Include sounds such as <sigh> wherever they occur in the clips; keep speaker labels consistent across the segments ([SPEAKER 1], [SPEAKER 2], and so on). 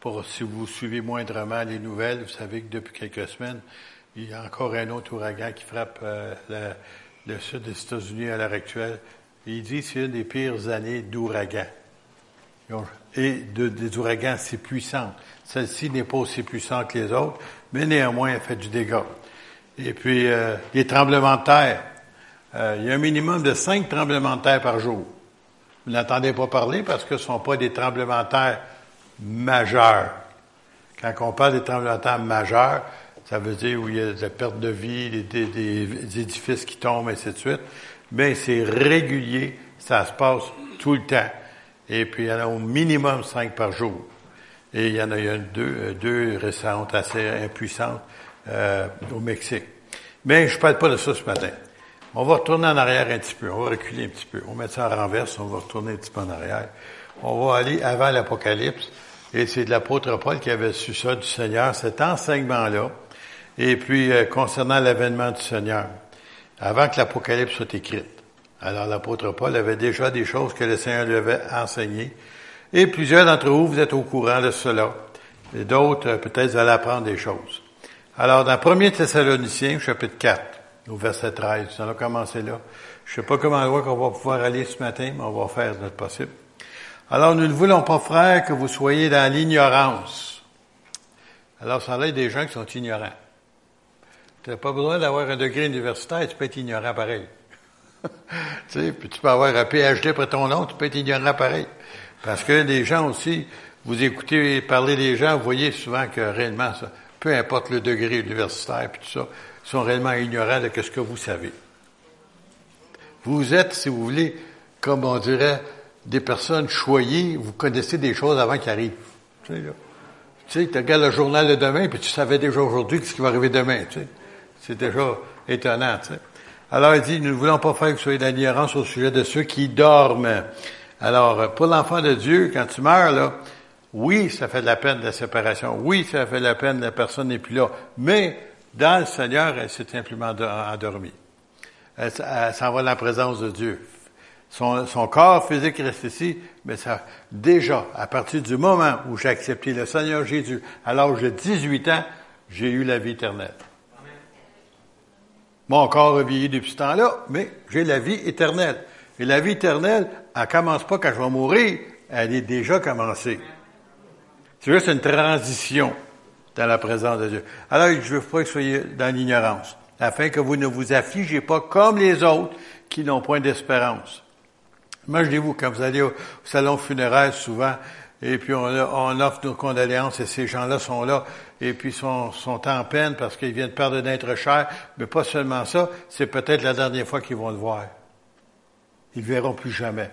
[SPEAKER 1] pour si vous suivez moindrement les nouvelles, vous savez que depuis quelques semaines, il y a encore un autre ouragan qui frappe euh, le sud des États-Unis à l'heure actuelle. Il dit que c'est une des pires années d'ouragan. Et de, des ouragans assez puissants. Celle-ci n'est pas aussi puissante que les autres, mais néanmoins, elle fait du dégât. Et puis, euh, les tremblements de terre. Euh, il y a un minimum de cinq tremblements de terre par jour. Vous n'entendez pas parler parce que ce ne sont pas des tremblements de terre majeurs. Quand on parle des tremblements de terre majeurs, ça veut dire où il y a de la perte de vie, des, des édifices qui tombent, ainsi de suite. Mais c'est régulier, ça se passe tout le temps. Et puis, il y en a au minimum cinq par jour. Et il y en a, eu deux, euh, deux récentes assez impuissantes euh, au Mexique. Mais je ne parle pas de ça ce matin. On va retourner en arrière un petit peu. On va reculer un petit peu. On va mettre ça en renverse. On va retourner un petit peu en arrière. On va aller avant l'Apocalypse. Et c'est de l'apôtre Paul qui avait su ça du Seigneur, cet enseignement-là. Et puis, euh, concernant l'avènement du Seigneur, avant que l'Apocalypse soit écrite. Alors, l'apôtre Paul avait déjà des choses que le Seigneur lui avait enseignées. Et plusieurs d'entre vous, vous êtes au courant de cela. Et d'autres, euh, peut-être, vous allez apprendre des choses. Alors, dans 1 Thessaloniciens, chapitre 4, au verset 13, nous allons commencer là. Je sais pas comment on va pouvoir aller ce matin, mais on va faire notre possible. Alors, nous ne voulons pas, frères, que vous soyez dans l'ignorance. Alors, ça a des gens qui sont ignorants. Tu n'as pas besoin d'avoir un degré universitaire, tu peux être ignorant pareil. <laughs> tu sais, puis tu peux avoir un PhD après ton nom, tu peux être ignorant pareil. Parce que les gens aussi, vous écoutez parler des gens, vous voyez souvent que réellement, ça, peu importe le degré universitaire puis tout ça, sont réellement ignorants de ce que vous savez. Vous êtes, si vous voulez, comme on dirait, des personnes choyées, vous connaissez des choses avant qu'ils arrivent. Tu sais, là. Tu sais, tu regardes le journal de demain, puis tu savais déjà aujourd'hui ce qui va arriver demain. C'est déjà étonnant. Tu sais. Alors, il dit, nous ne voulons pas faire que vous soyez d'ignorance au sujet de ceux qui dorment. Alors, pour l'enfant de Dieu, quand tu meurs, là, oui, ça fait de la peine de la séparation. Oui, ça fait de la peine, la personne n'est plus là. Mais, dans le Seigneur, elle s'est simplement endormie. Elle, s'en va dans la présence de Dieu. Son, corps physique reste ici, mais ça, déjà, à partir du moment où j'ai accepté le Seigneur Jésus, à l'âge de 18 ans, j'ai eu la vie éternelle. Mon corps a vieilli depuis ce temps-là, mais j'ai la vie éternelle. Et la vie éternelle, elle commence pas quand je vais mourir, elle est déjà commencée. C'est juste une transition dans la présence de Dieu. Alors, je veux pas que vous soyez dans l'ignorance, afin que vous ne vous affligez pas comme les autres qui n'ont point d'espérance. Imaginez-vous, quand vous allez au salon funéraire souvent, et puis on, offre nos condoléances, et ces gens-là sont là, et puis sont, sont en peine parce qu'ils viennent perdre d'être cher. Mais pas seulement ça, c'est peut-être la dernière fois qu'ils vont le voir. Ils ne verront plus jamais.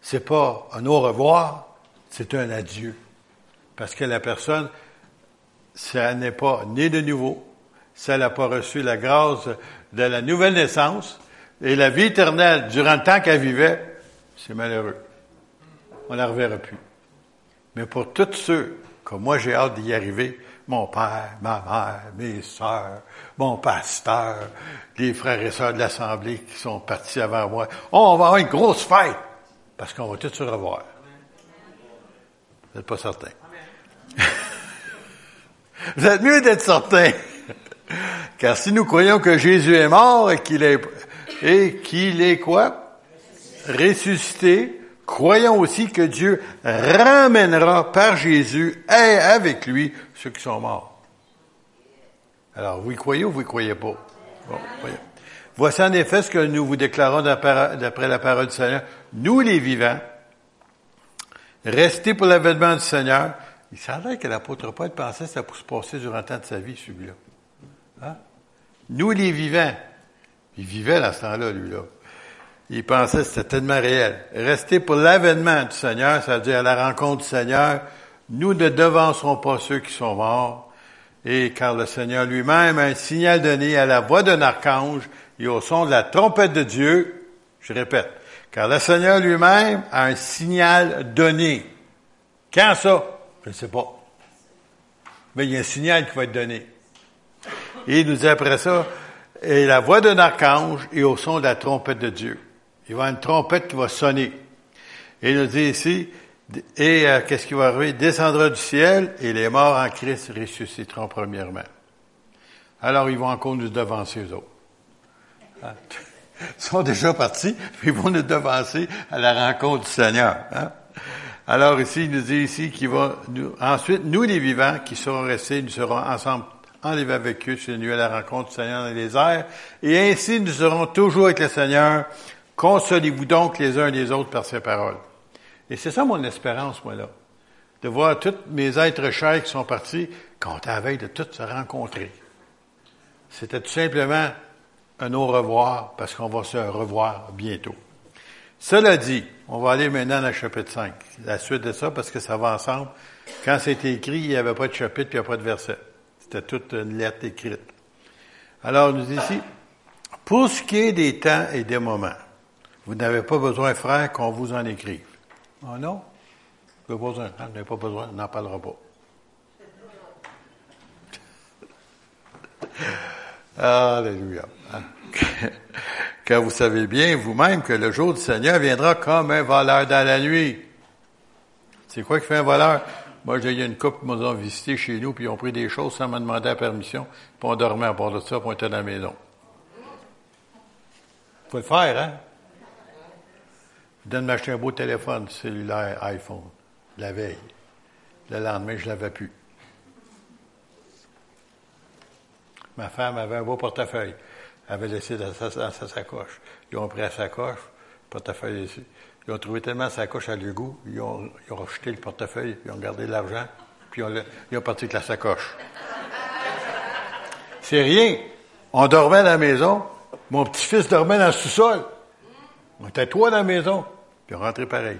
[SPEAKER 1] C'est pas un au revoir, c'est un adieu. Parce que la personne, ça n'est pas né de nouveau, ça n'a pas reçu la grâce de la nouvelle naissance et la vie éternelle durant le temps qu'elle vivait, c'est malheureux. On ne la reverra plus. Mais pour tous ceux comme moi, j'ai hâte d'y arriver. Mon père, ma mère, mes sœurs, mon pasteur, les frères et sœurs de l'Assemblée qui sont partis avant moi. On va avoir une grosse fête parce qu'on va tous se revoir. Vous n'êtes pas certain. <laughs> Vous êtes mieux d'être certain. Car si nous croyons que Jésus est mort et qu'il est, et qu'il est quoi? Ressuscité, Croyons aussi que Dieu ramènera par Jésus et avec lui ceux qui sont morts. Alors, vous y croyez ou vous y croyez pas? Voici en effet ce que nous vous déclarons d'après la parole du Seigneur. Nous, les vivants, restez pour l'avènement du Seigneur. Il semblait que l'apôtre Paul pensait que ça pouvait se passer durant le temps de sa vie, celui-là. Hein? Nous, les vivants. Il vivait dans ce temps-là, lui-là. Il pensait que c'était tellement réel. Rester pour l'avènement du Seigneur, ça veut dire à la rencontre du Seigneur, nous ne devancerons pas ceux qui sont morts, et car le Seigneur lui-même a un signal donné à la voix d'un archange et au son de la trompette de Dieu, je répète, car le Seigneur lui-même a un signal donné. Quand ça? Je ne sais pas. Mais il y a un signal qui va être donné. Et il nous dit après ça, et la voix d'un archange et au son de la trompette de Dieu. Il va y avoir une trompette qui va sonner. Et il nous dit ici, Et euh, qu'est-ce qui va arriver? Descendra du ciel et les morts en Christ ressusciteront premièrement. Alors ils vont encore nous devancer, eux autres. Hein? Ils sont déjà partis, puis ils vont nous devancer à la rencontre du Seigneur. Hein? Alors ici, il nous dit ici qu'il va nous, ensuite, nous les vivants qui serons restés, nous serons ensemble enlevés avec eux sur nuit à la rencontre du Seigneur dans les airs, et ainsi nous serons toujours avec le Seigneur. Consolez-vous donc les uns les autres par ces paroles. Et c'est ça mon espérance, moi, là. De voir tous mes êtres chers qui sont partis, qu'on à la veille de tous se rencontrer. C'était tout simplement un au revoir, parce qu'on va se revoir bientôt. Cela dit, on va aller maintenant dans le chapitre 5. La suite de ça, parce que ça va ensemble. Quand c'était écrit, il n'y avait pas de chapitre, puis il n'y a pas de verset. C'était toute une lettre écrite. Alors, nous dit ici, pour ce qui est des temps et des moments, vous n'avez pas besoin, frère, qu'on vous en écrive. Ah non? Vous n'avez pas besoin, on n'en parlera pas. <laughs> Alléluia. <laughs> Car vous savez bien vous-même que le jour du Seigneur viendra comme un voleur dans la nuit. C'est quoi qui fait un voleur? Moi, j'ai eu une couple qui m'ont visité chez nous, puis ils ont pris des choses sans me demander la permission, puis on dormait à bord de ça, puis on était dans la maison. Faut le faire, hein? Je donne m'acheter un beau téléphone cellulaire iPhone, la veille. Le lendemain, je l'avais plus. Ma femme avait un beau portefeuille. Elle avait laissé dans sa, sacoche. Ils ont pris la sacoche, le portefeuille dessus. Ils ont trouvé tellement sa sacoche à goût, ils ont, ils ont le portefeuille, ils ont gardé l'argent, puis ils ont, parti avec la sacoche. C'est rien. On dormait à la maison. Mon petit-fils dormait dans le sous-sol. On était trois dans la maison. Puis on rentrait pareil.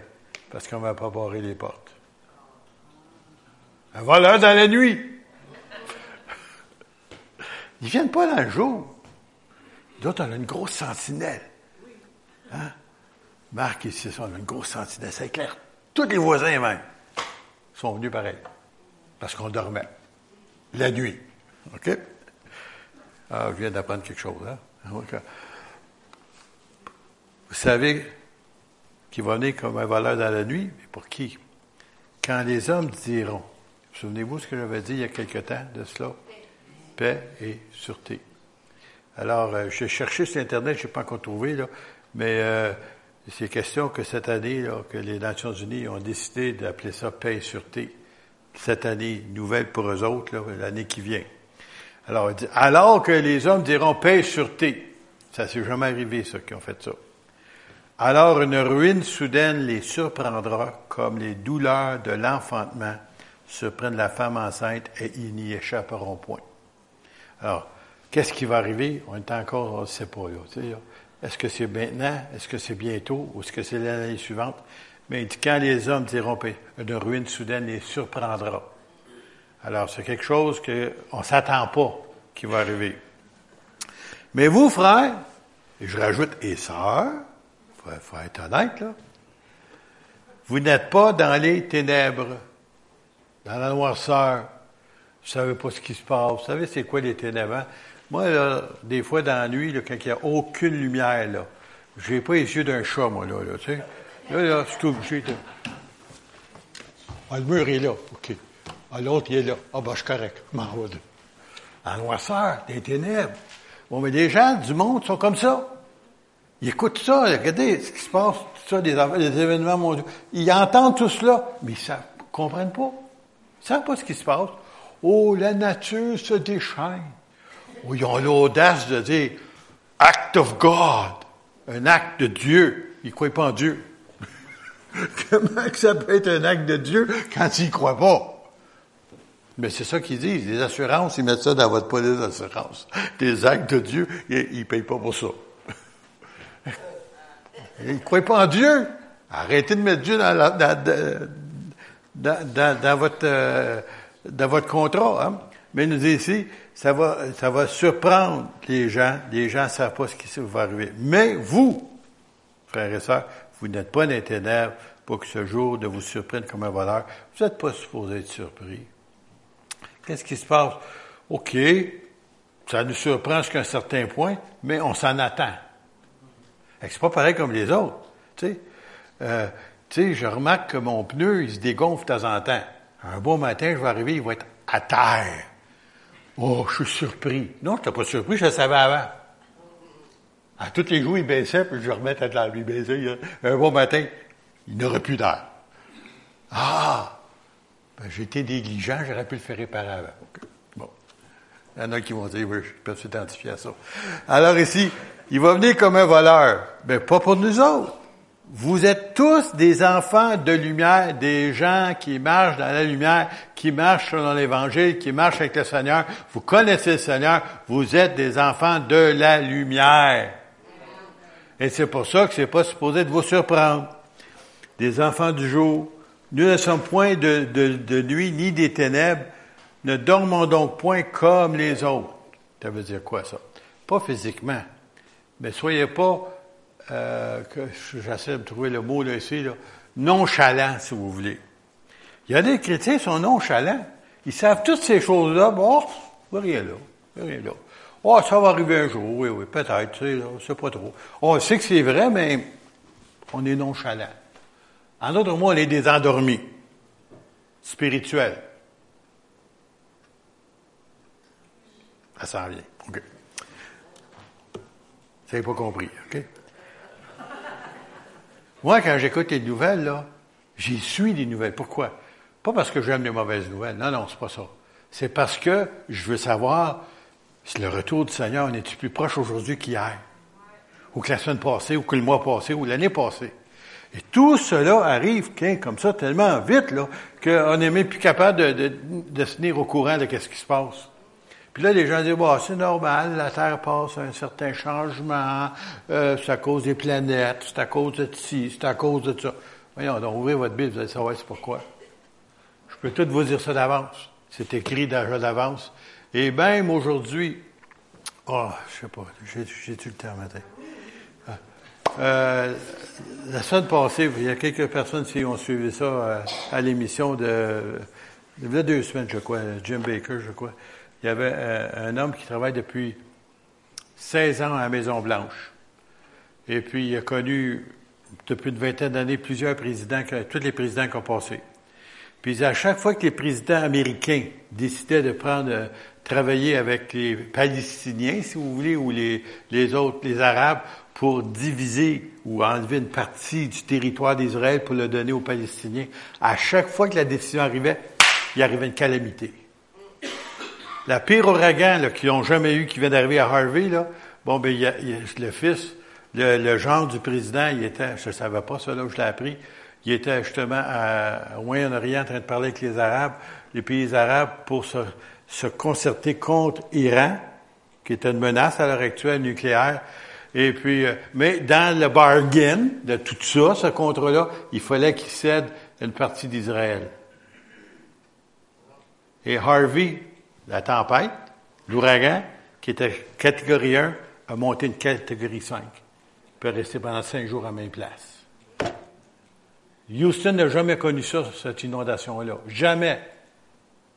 [SPEAKER 1] Parce qu'on ne va pas barrer les portes. Un voleur dans la nuit. Ils viennent pas dans le jour. D'autres, on a une grosse sentinelle. Hein? Marc, ici, on a une grosse sentinelle. C'est clair. Tous les voisins, même, sont venus pareil. Parce qu'on dormait. La nuit. OK? Ah, je viens d'apprendre quelque chose, hein? Vous savez qu'il va venir comme un voleur dans la nuit, mais pour qui? Quand les hommes diront, souvenez-vous ce que j'avais dit il y a quelque temps de cela? paix et sûreté. Alors, euh, j'ai cherché sur Internet, je n'ai pas encore trouvé, là, mais euh, c'est question que cette année, là, que les Nations Unies ont décidé d'appeler ça paix et sûreté. Cette année, nouvelle pour eux autres, l'année qui vient. Alors, alors que les hommes diront paix et sûreté. Ça s'est jamais arrivé, ça, qui ont fait ça. Alors une ruine soudaine les surprendra comme les douleurs de l'enfantement surprennent la femme enceinte et ils n'y échapperont point. Alors, qu'est-ce qui va arriver? On est encore, on ne sait pas. Est-ce que c'est maintenant? Est-ce que c'est bientôt? Ou est-ce que c'est l'année suivante? Mais quand les hommes diront, une ruine soudaine les surprendra. Alors, c'est quelque chose qu'on ne s'attend pas qui va arriver. Mais vous, frères, et je rajoute, et sœurs, il faut, être honnête, vous n'êtes pas dans les ténèbres, dans la noirceur, vous savez pas ce qui se passe. Vous savez, c'est quoi les ténèbres? Hein? Moi, là, des fois, dans la nuit, là, quand il n'y a aucune lumière, là, j'ai pas les yeux d'un chat, moi, là, là, tu sais. Là, là, je suis obligé de... Ah, le mur est là, OK. Ah, l'autre, il est là. Ah, ben, je suis correct. M'en va de... En noirceur, des ténèbres. Bon, mais les gens du monde sont comme ça. Ils écoutent ça, regardez ce qui se passe, tout ça, des, des événements mondiaux. Ils entendent tout cela, mais ils ne comprennent pas. Ils ne savent pas ce qui se passe. Oh, la nature se déchaîne. Ils ont l'audace de dire act of God, un acte de Dieu. Ils ne croient pas en Dieu. <laughs> Comment ça peut être un acte de Dieu quand ils ne croient pas? Mais c'est ça qu'ils disent. Les assurances, ils mettent ça dans votre police d'assurance. Des actes de Dieu, ils ne payent pas pour ça. <laughs> Ils ne croient pas en Dieu. Arrêtez de mettre Dieu dans, dans, votre... Euh, dans votre contrat. Hein? Mais il nous dit ici, ça va, ça va surprendre les gens. Les gens ne savent pas ce qui va arriver. Mais vous, frères et sœurs, vous n'êtes pas les ténèbres pour que ce jour ne vous surprenne comme un voleur. Vous n'êtes pas supposé être surpris. Qu'est-ce qui se passe? OK, ça nous surprend jusqu'à un certain point, mais on s'en attend. C'est pas pareil comme les autres. Euh, Tu sais, je remarque que mon pneu, il se dégonfle de temps en temps. Un beau matin, je vais arriver, il va être à terre. Oh, je suis surpris. Non, je n'étais pas surpris, je le savais avant. À tous les jours, il baissait, puis je remettais à l'air. Il baissait. Un bon matin, il n'aurait plus d'air. Ah! Ben, j'étais négligent, j'aurais pu le faire réparer avant. Bon. Il y en a qui vont dire, oui, je peux s'identifier à ça. Alors ici, il va venir comme un voleur. Mais ben, pas pour nous autres. Vous êtes tous des enfants de lumière, des gens qui marchent dans la lumière, qui marchent dans l'Évangile, qui marchent avec le Seigneur. Vous connaissez le Seigneur, vous êtes des enfants de la lumière. Et c'est pour ça que c'est pas supposé de vous surprendre. Des enfants du jour, nous ne sommes point de, de nuit ni des ténèbres, ne dormons donc point comme les autres. Ça veut dire quoi ça? Pas physiquement, mais soyez pas euh, que j'essaie de trouver le mot là ici, là, nonchalant, si vous voulez. Il y a des chrétiens qui sont nonchalants. Ils savent toutes ces choses-là, bon, oh, rien là, rien là. Oh, ça va arriver un jour, oui, oui, peut-être, tu sais, c'est pas trop. On sait que c'est vrai, mais on est nonchalant. En d'autres mots, on est des endormis spirituels. Ça s'en vient. OK. Vous n'avez pas compris, OK? Moi, quand j'écoute les nouvelles, là, j'y suis des nouvelles. Pourquoi? Pas parce que j'aime les mauvaises nouvelles. Non, non, c'est pas ça. C'est parce que je veux savoir si le retour du Seigneur est plus proche aujourd'hui qu'hier, ou que la semaine passée, ou que le mois passé, ou l'année passée? Et tout cela arrive comme ça tellement vite là qu'on n'est même plus capable de, de, de, se tenir au courant de ce qui se passe. Puis là, les gens disent, bah, c'est normal, la Terre passe un certain changement, euh, c'est à cause des planètes, c'est à cause de ci, c'est à cause de ça. Voyons, donc ouvrez votre Bible, vous allez savoir c'est pourquoi. Je peux tout vous dire ça d'avance. C'est écrit déjà d'avance. Et même aujourd'hui, oh, je sais pas, j'ai-tu le temps matin? Ah. Euh, la semaine passée, il y a quelques personnes qui ont suivi ça euh, à l'émission de, il y a deux semaines, je crois, Jim Baker, je crois il y avait euh, un homme qui travaille depuis 16 ans à la Maison-Blanche. Et puis, il a connu, depuis une vingtaine d'années, plusieurs présidents, tous les présidents qui ont passé. Puis, à chaque fois que les présidents américains décidaient de prendre, euh, travailler avec les Palestiniens, si vous voulez, ou les, les autres, les Arabes, pour diviser ou enlever une partie du territoire d'Israël pour le donner aux Palestiniens, à chaque fois que la décision arrivait, il arrivait une calamité. La pire ouragan qu'ils n'ont jamais eu, qui vient d'arriver à Harvey, là, bon, ben, y a, le fils, le, le, genre du président, il était, je ne savais pas ça, là, je l'ai appris, il était justement à, au Moyen-Orient en train de parler avec les Arabes, les pays arabes, pour se, se concerter contre Iran, qui est une menace à l'heure actuelle nucléaire. Et puis, euh, mais dans le bargain de tout ça, ce contrat-là, il fallait qu'il cède une partie d'Israël. Et Harvey, la tempête, l'ouragan, qui était catégorie 1, a monté une catégorie 5. Il peut rester pendant cinq jours à même place. Houston n'a jamais connu ça, cette inondation-là. Jamais.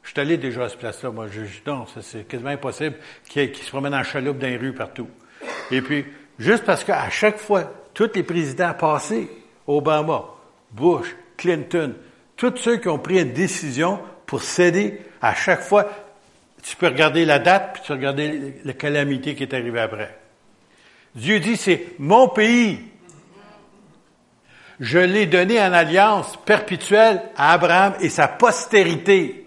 [SPEAKER 1] Je suis allé déjà à cette place-là. Moi, je, non, c'est quasiment impossible qu'il se promène en chaloupe dans les rues partout. Et puis, juste parce qu'à chaque fois, tous les présidents passés, Obama, Bush, Clinton, tous ceux qui ont pris une décision pour céder, à chaque fois, tu peux regarder la date, puis tu peux regarder la calamité qui est arrivée après. Dieu dit, c'est mon pays. Je l'ai donné en alliance perpétuelle à Abraham et sa postérité,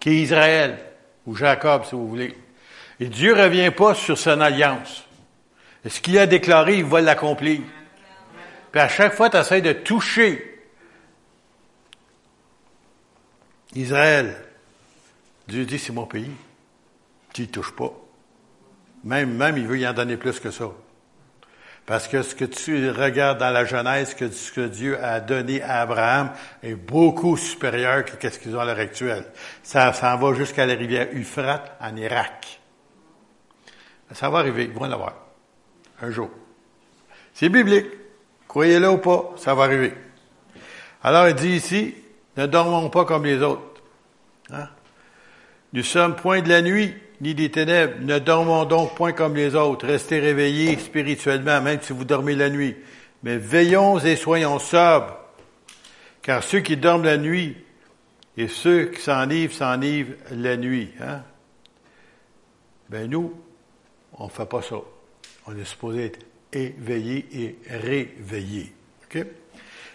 [SPEAKER 1] qui est Israël, ou Jacob, si vous voulez. Et Dieu ne revient pas sur son alliance. Et ce qu'il a déclaré, il va l'accomplir. Puis à chaque fois, tu essaies de toucher Israël, Dieu dit, c'est mon pays. Tu n'y touches pas. Même, même, il veut y en donner plus que ça. Parce que ce que tu regardes dans la Genèse, que ce que Dieu a donné à Abraham est beaucoup supérieur que ce qu'ils ont à l'heure actuelle. Ça, ça en va jusqu'à la rivière Euphrate en Irak. Ça va arriver, ils vont l'avoir. Un jour. C'est biblique. Croyez-le ou pas, ça va arriver. Alors il dit ici, ne dormons pas comme les autres. Hein? Nous sommes point de la nuit, ni des ténèbres. Ne dormons donc point comme les autres. Restez réveillés spirituellement, même si vous dormez la nuit. Mais veillons et soyons sobres. Car ceux qui dorment la nuit et ceux qui s'enivrent, s'enivrent la nuit. Hein? Ben nous, on ne fait pas ça. On est supposé être éveillés et réveillés. OK?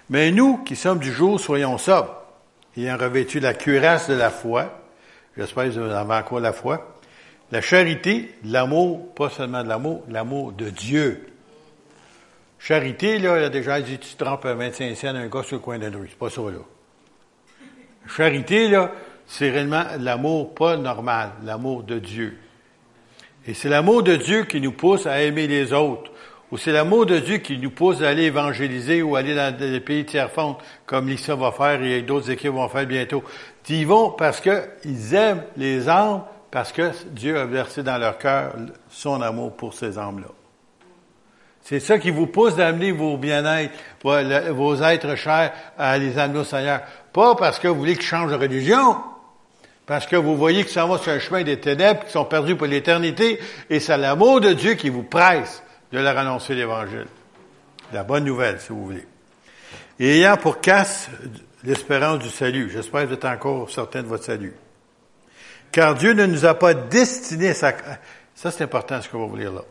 [SPEAKER 1] Mais nous, qui sommes du jour, soyons sobres, ayant revêtu la cuirasse de la foi. J'espère que vous avez encore la foi. La charité, l'amour, pas seulement de l'amour, l'amour de Dieu. Charité, là, il a déjà dit, tu trompes un 25 cents un gars sur le coin d'une rue. C'est pas ça, là. Charité, là, c'est réellement l'amour pas normal, l'amour de Dieu. Et c'est l'amour de Dieu qui nous pousse à aimer les autres. Ou c'est l'amour de Dieu qui nous pousse à aller évangéliser ou aller dans des pays tiers-fonds, comme Lisa va faire et d'autres équipes vont faire bientôt. Ils vont parce qu'ils aiment les âmes, parce que Dieu a versé dans leur cœur son amour pour ces âmes-là. C'est ça qui vous pousse d'amener vos bien-être, vos êtres chers à les amener au Seigneur. Pas parce que vous voulez qu'ils changent de religion, parce que vous voyez qu'ils s'en vont sur un chemin des ténèbres, qu'ils sont perdus pour l'éternité, et c'est l'amour de Dieu qui vous presse de leur annoncer l'Évangile. La bonne nouvelle, si vous voulez. Et ayant pour casse l'espérance du salut. J'espère que vous êtes encore certain de votre salut. Car Dieu ne nous a pas destiné sa... Ça, c'est important ce qu'on va vous lire là.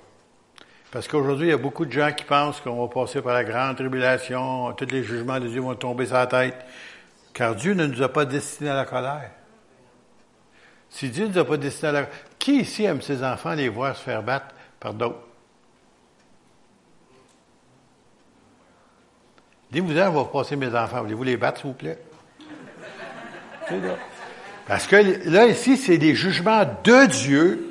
[SPEAKER 1] Parce qu'aujourd'hui, il y a beaucoup de gens qui pensent qu'on va passer par la grande tribulation, tous les jugements de Dieu vont tomber sur la tête. Car Dieu ne nous a pas destinés à la colère. Si Dieu ne nous a pas destinés à la colère, qui ici aime ses enfants les voir se faire battre par d'autres? Dites-vous, on va passer mes enfants. Voulez-vous les battre, s'il vous plaît? <laughs> Parce que là, ici, c'est des jugements de Dieu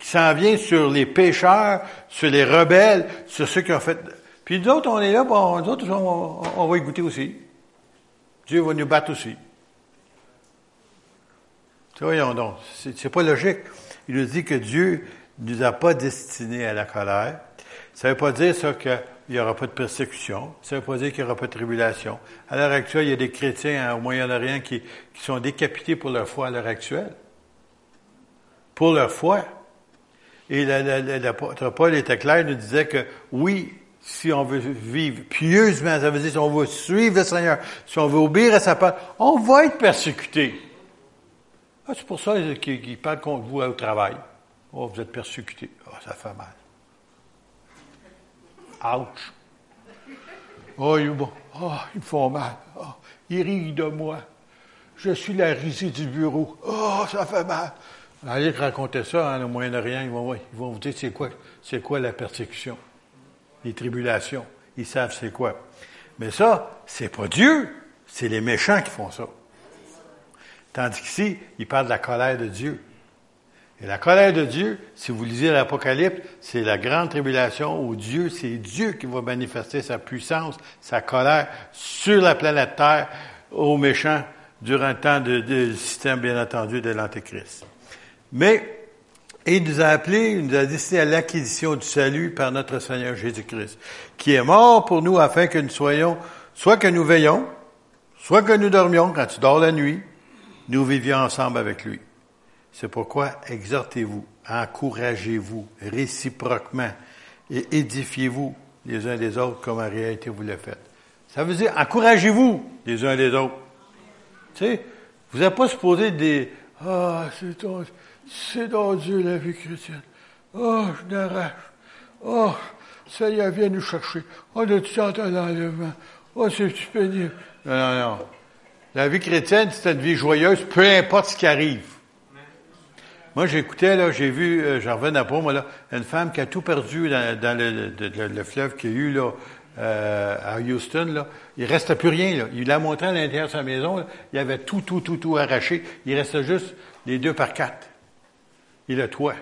[SPEAKER 1] qui s'en viennent sur les pécheurs, sur les rebelles, sur ceux qui ont fait... Puis nous autres, on est là, bon, nous autres, on, va y goûter aussi. Dieu va nous battre aussi. Voyons donc, c'est pas logique. Il nous dit que Dieu ne nous a pas destinés à la colère. Ça ne veut pas dire ça qu'il n'y aura pas de persécution. Ça ne veut pas dire qu'il n'y aura pas de tribulation. À l'heure actuelle, il y a des chrétiens au Moyen-Orient qui, sont décapités pour leur foi à l'heure actuelle. Pour leur foi. Et l'apôtre Paul était clair, il nous disait que oui, si on veut vivre pieusement, ça veut dire si on veut suivre le Seigneur, si on veut obéir à sa parole, on va être persécuté. Ah, c'est pour ça qu'il parle contre vous au travail. Oh, vous êtes persécuté. Oh, ça fait mal. Ouch. Oh, ils, oh, ils me font mal. Oh, ils rient de moi. Je suis la risée du bureau. Oh, ça fait mal. Allez raconter ça hein, au Moyen-Orient, ils vont, ils vont vous dire c'est quoi, c'est quoi la persécution, les tribulations. Ils savent c'est quoi. Mais ça, c'est pas Dieu, c'est les méchants qui font ça. Tandis qu'ici, il parle de la colère de Dieu. Et la colère de Dieu, si vous lisez l'Apocalypse, c'est la grande tribulation où Dieu, c'est Dieu qui va manifester sa puissance, sa colère sur la planète Terre aux méchants durant le temps du système, bien entendu, de l'Antéchrist. Mais il nous a appelés, il nous a destiné à l'acquisition du salut par notre Seigneur Jésus-Christ, qui est mort pour nous afin que nous soyons, soit que nous veillons, soit que nous dormions quand tu dors la nuit, nous vivions ensemble avec lui. C'est pourquoi exhortez-vous, encouragez-vous réciproquement et édifiez-vous les uns des autres comme en réalité vous le faites. Ça veut dire encouragez-vous les uns des autres. Tu sais, vous n'êtes pas supposé des Ah, c'est ton, c'est dans Dieu la vie chrétienne. Oh, je n'arrache. Oh, Seigneur, viens nous chercher. On a tout à l'enlèvement. Oh, c'est pénible. Non, non, non. La vie chrétienne, c'est une vie joyeuse, peu importe ce qui arrive. Moi, j'écoutais, là, j'ai vu, euh, j'en revenais pas, moi, là, une femme qui a tout perdu dans, le, fleuve qu'il y a eu, là, euh, à Houston, là. Il restait plus rien, là. Il l'a montré à l'intérieur de sa maison, Il y avait tout, tout, tout, tout arraché. Il restait juste les deux par quatre et le toit.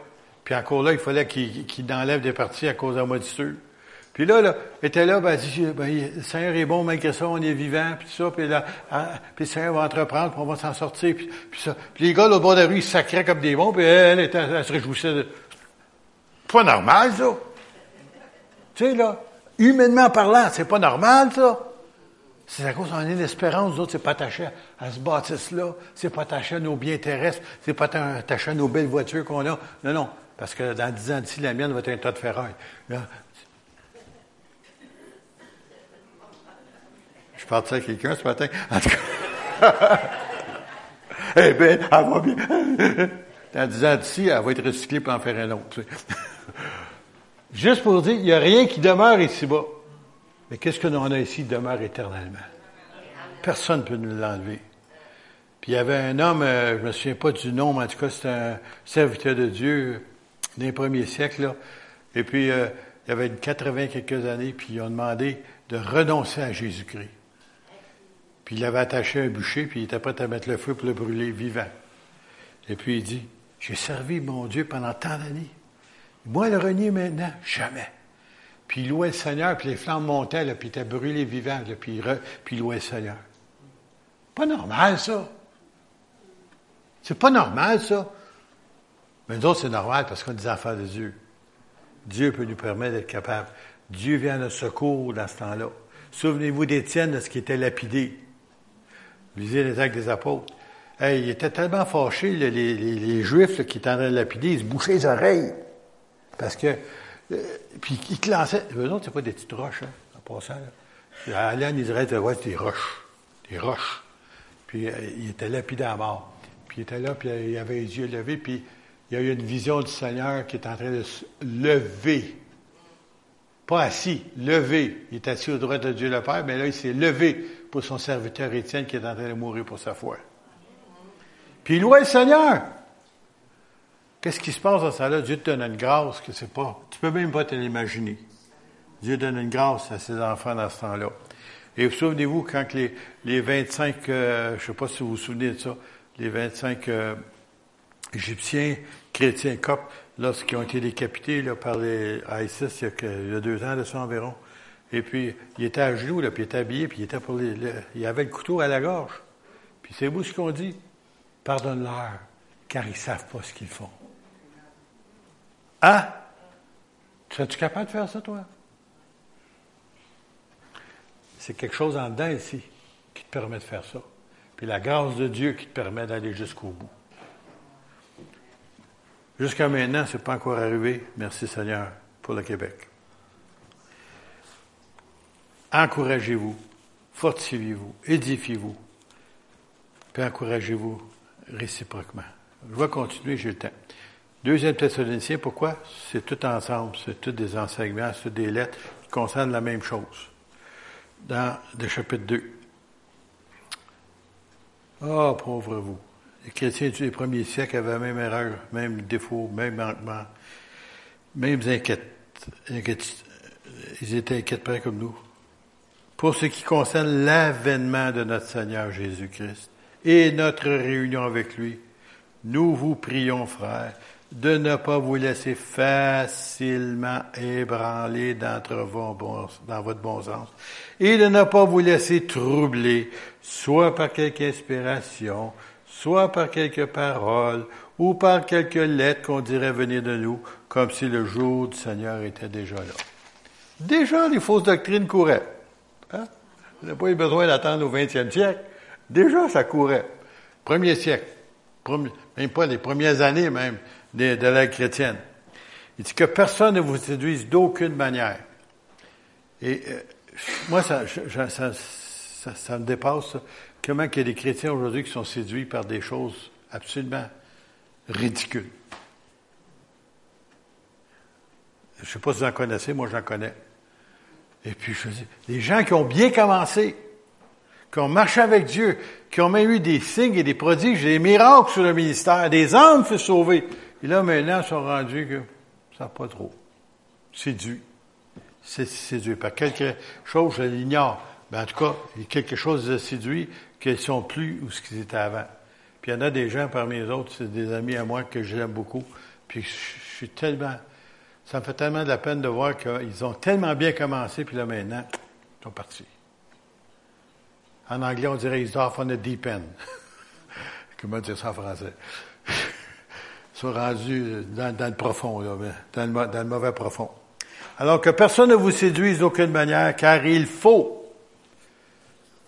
[SPEAKER 1] Puis encore là, il fallait qu'il enlève des parties à cause de la. Puis là, là, était là, ben, dit, ben, le Seigneur est bon, malgré ça, on est vivant, puis ça, puis là, hein, puis le Seigneur va entreprendre, puis on va s'en sortir, puis, ça. Puis les gars, au bord de la rue, ils sacraient comme des bons, puis elle, elle, elle, se réjouissait de... pas normal, ça. Tu sais, là, humainement parlant, c'est pas normal, ça. C'est à cause qu'on a l'espérance, d'autres, c'est pas attaché à ce bâtisse-là, c'est pas attaché à nos biens terrestres, c'est pas attaché à nos belles voitures qu'on a. Non, non, parce que dans dix ans d'ici, la mienne va être un tas de ferraille. Je partais à quelqu'un ce matin. En tout cas. <laughs> eh bien, elle va bien. <laughs> en disant d'ici, elle va être recyclée pour en faire un autre. <laughs> Juste pour dire, il n'y a rien qui demeure ici-bas. Mais qu'est-ce que l'on a ici demeure éternellement? Personne ne peut nous l'enlever. Puis il y avait un homme, euh, je me souviens pas du nom, mais en tout cas, c'était un serviteur de Dieu des premiers siècles. Et puis, euh, il y avait une 80 quelques années, puis ils ont demandé de renoncer à Jésus-Christ. Puis il avait attaché un bûcher, puis il était prêt à mettre le feu pour le brûler vivant. Et puis il dit, j'ai servi mon Dieu pendant tant d'années. Moi, le renier maintenant, jamais. Puis il louait le Seigneur, puis les flammes montaient, là, puis il était brûlé vivant, là, puis, il puis il louait le Seigneur. Pas normal, ça. C'est pas normal, ça. Mais nous autres, c'est normal parce qu'on est des enfants de Dieu. Dieu peut nous permettre d'être capable. Dieu vient à notre secours dans ce temps-là. Souvenez-vous d'Étienne, de ce qui était lapidé. Lisez les actes des apôtres. Hey, il était tellement fâché, les, Juifs qui étaient en train de lapider, ils se bouchaient les oreilles. Parce que, euh, puis ils te lançaient. Eux autres, c'est pas des petites roches, hein, en passant. Là. En Israël, ouais, des roches. Des roches. Puis euh, il était lapidé à mort. Puis il était là, puis il avait les yeux levés, puis il y a eu une vision du Seigneur qui est en train de se lever. Pas assis, levé. Il est assis au droit de Dieu le Père, mais là, il s'est levé pour son serviteur Étienne qui est en train de mourir pour sa foi. Puis il louait le Seigneur. Qu'est-ce qui se passe dans ça là? Dieu te donne une grâce que c'est pas. Tu peux même pas te l'imaginer. Dieu donne une grâce à ses enfants dans ce temps-là. Et vous souvenez-vous quand les, les 25, euh, je sais pas si vous vous souvenez de ça, les 25 euh, Égyptiens chrétiens coptes, lorsqu'ils ont été décapités par les ISIS il y, a, deux ans de ça environ. Et puis, il était à genoux, puis il était habillé, puis il était pour les, il avait le couteau à la gorge. Puis c'est vous ce qu'on dit? Pardonne-leur, car ils ne savent pas ce qu'ils font. Hein? Serais-tu capable de faire ça, toi? C'est quelque chose en dedans ici qui te permet de faire ça. Puis la grâce de Dieu qui te permet d'aller jusqu'au bout. Jusqu'à maintenant, ce n'est pas encore arrivé. Merci Seigneur pour le Québec. Encouragez-vous, fortifiez-vous, édifiez-vous, puis encouragez-vous réciproquement. Je vais continuer, j'ai le temps. Deuxième Thessaloniciens, pourquoi? C'est tout ensemble, c'est tous des enseignements, c'est des lettres qui concernent la même chose. Dans le chapitre 2. Ah, oh, pauvre vous. Les chrétiens du premier siècle avaient la même erreur, même défaut, même manquement, mêmes inquiètes, Ils étaient inquiets comme nous. Pour ce qui concerne l'avènement de notre Seigneur Jésus-Christ et notre réunion avec lui, nous vous prions, frères, de ne pas vous laisser facilement ébranler dans votre bon sens et de ne pas vous laisser troubler, soit par quelque inspiration, soit par quelques paroles ou par quelques lettres qu'on dirait venir de nous, comme si le jour du Seigneur était déjà là. Déjà, les fausses doctrines couraient. Hein? On n'a pas eu besoin d'attendre au 20e siècle. Déjà, ça courait. Premier siècle. même pas les premières années même de, l'ère chrétienne. Il dit que personne ne vous séduise d'aucune manière. Et euh, moi, ça, ça, ça, ça, me dépasse. Comment il y a des chrétiens aujourd'hui qui sont séduits par des choses absolument ridicules? Je ne sais pas si vous en connaissez, moi j'en connais. Et puis je dis, les gens qui ont bien commencé, qui ont marché avec Dieu, qui ont même eu des signes et des prodiges, des miracles sur le ministère, des âmes fait sauver. Et là, maintenant, ils sont rendus que ça pas trop. Séduit. C'est séduit par quelque chose, je l'ignore. Mais en tout cas, quelque chose de séduit qu'ils sont plus où ce qu'ils étaient avant. Puis il y en a des gens parmi les autres, c'est des amis à moi que j'aime beaucoup. Puis je suis tellement, ça me fait tellement de la peine de voir qu'ils ont tellement bien commencé, puis là maintenant, ils sont partis. En anglais, on dirait ils off on a deep end. <laughs> Comment dire ça en français? ils sont rendus dans, le profond, là, dans, le, dans le mauvais profond. Alors que personne ne vous séduise d'aucune manière, car il faut.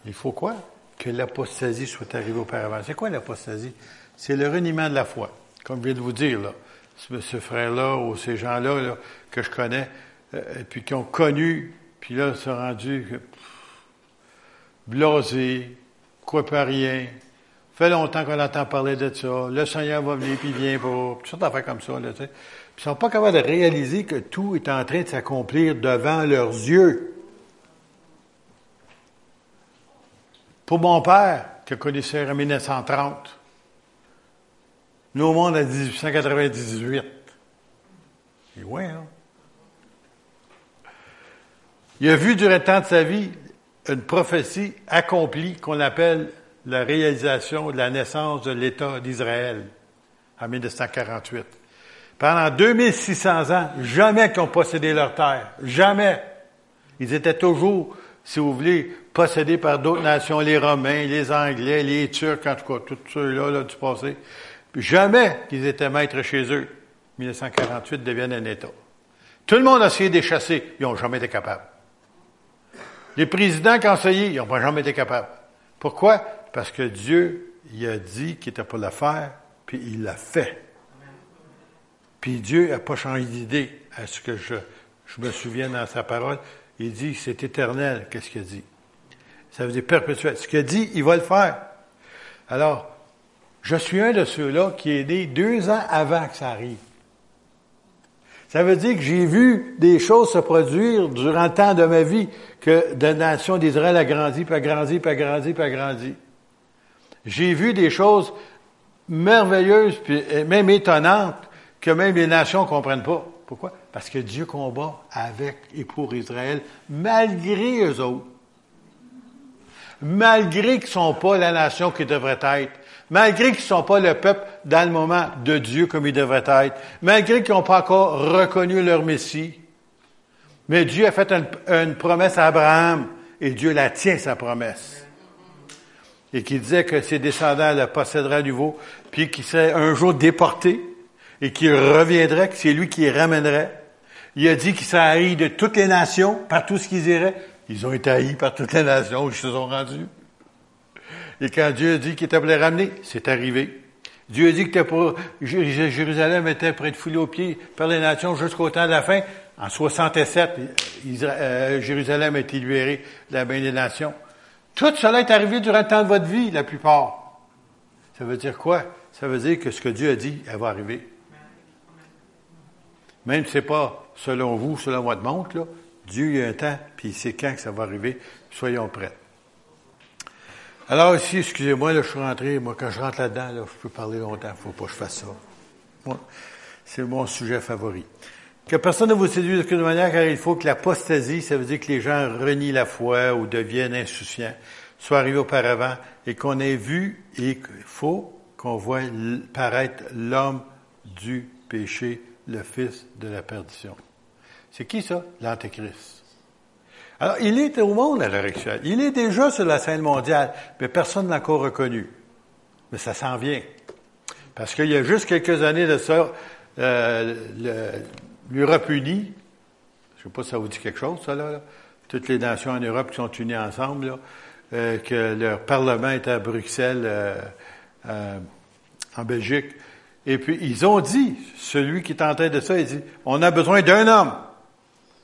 [SPEAKER 1] Il faut quoi? Que l'apostasie soit arrivée auparavant. C'est quoi l'apostasie? C'est le reniement de la foi. Comme je viens de vous dire, là. Ce frère-là ou ces gens-là que je connais, euh, puis qui ont connu, puis là, se sont rendus blasé, quoi pas rien. Fait longtemps qu'on entend parler de ça. Le Seigneur va venir puis il vient pas. Tout ça d'affaires comme ça, là, tu sais. Puis ils sont pas capables de réaliser que tout est en train de s'accomplir devant leurs yeux. Pour mon père, qui a connu ça en 1930, nous au monde en 1898. Et ouais, hein? Il a vu durant le temps de sa vie une prophétie accomplie qu'on appelle la réalisation de la naissance de l'État d'Israël en 1948. Pendant 2600 ans, jamais qu'ils ont possédé leur terre. Jamais. Ils étaient toujours, si vous voulez, possédés par d'autres nations, les Romains, les Anglais, les Turcs, en tout cas, tous ceux-là là, du passé. jamais qu'ils étaient maîtres chez eux. 1948 deviennent un État. Tout le monde a essayé de les chasser. Ils n'ont jamais été capables. Les présidents conseillers, ils n'ont jamais été capables. Pourquoi? Parce que Dieu, il a dit qu'il était pour le faire, puis il l'a fait. Puis Dieu n'a pas changé d'idée à ce que je, je me souviens dans sa parole. Il dit, c'est éternel, qu'est-ce qu'il dit? Ça veut dire perpétuel. Ce qu'il dit, il va le faire. Alors, je suis un de ceux-là qui est né deux ans avant que ça arrive. Ça veut dire que j'ai vu des choses se produire durant le temps de ma vie, que la nation d'Israël a grandi, puis a grandi, puis a grandi, puis a grandi. J'ai vu des choses merveilleuses, puis même étonnantes, que même les nations ne comprennent pas. Pourquoi? Parce que Dieu combat avec et pour Israël, malgré eux autres. Malgré qu'ils ne sont pas la nation qu'ils devraient être malgré qu'ils ne sont pas le peuple dans le moment de Dieu comme ils devraient être, malgré qu'ils n'ont pas encore reconnu leur Messie. Mais Dieu a fait une, promesse à Abraham et Dieu la tient, sa promesse. Et qui disait que ses descendants la posséderaient à nouveau, puis qu'il serait un jour déporté et qu'il reviendrait, que c'est lui qui les ramènerait. Il a dit qu'il serait haï de toutes les nations, par tout ce qu'ils iraient. Ils ont été haïs par toutes les nations où ils se sont rendus. Et quand Dieu a dit qu'il était pour les ramener, c'est arrivé. Dieu a dit que Jérusalem était près de fouler aux pieds par les nations jusqu'au temps de la fin. En 67, euh, Jérusalem a été libérée de la main des nations. Tout cela est arrivé durant le temps de votre vie, la plupart. Ça veut dire quoi? Ça veut dire que ce que Dieu a dit, elle va arriver. Même si c'est pas selon vous, selon votre montre, là, Dieu il y a un temps, puis il sait quand que ça va arriver? Soyons prêts. Alors ici, excusez-moi, là, je suis rentré, moi, quand je rentre là-dedans, là, je peux parler longtemps, faut pas que je fasse ça. c'est mon sujet favori. Que personne ne vous séduise toute manière, car il faut que l'apostasie, ça veut dire que les gens renient la foi ou deviennent insouciants, soit arrivé auparavant et qu'on ait vu et qu'il faut qu'on voit paraître l'homme du péché, le fils de la perdition. C'est qui ça? L'Antéchrist. Alors, il est au monde à l'heure actuelle. Il est déjà sur la scène mondiale, mais personne ne l'a encore reconnu. Mais ça s'en vient. Parce qu'il y a juste quelques années de ça, euh, l'Europe unie, je ne sais pas si ça vous dit quelque chose, ça, là, toutes les nations en Europe qui sont unies ensemble, là, euh, que leur Parlement est à Bruxelles, euh, euh, en Belgique. Et puis, ils ont dit, celui qui est en tête de ça, il dit, on a besoin d'un homme.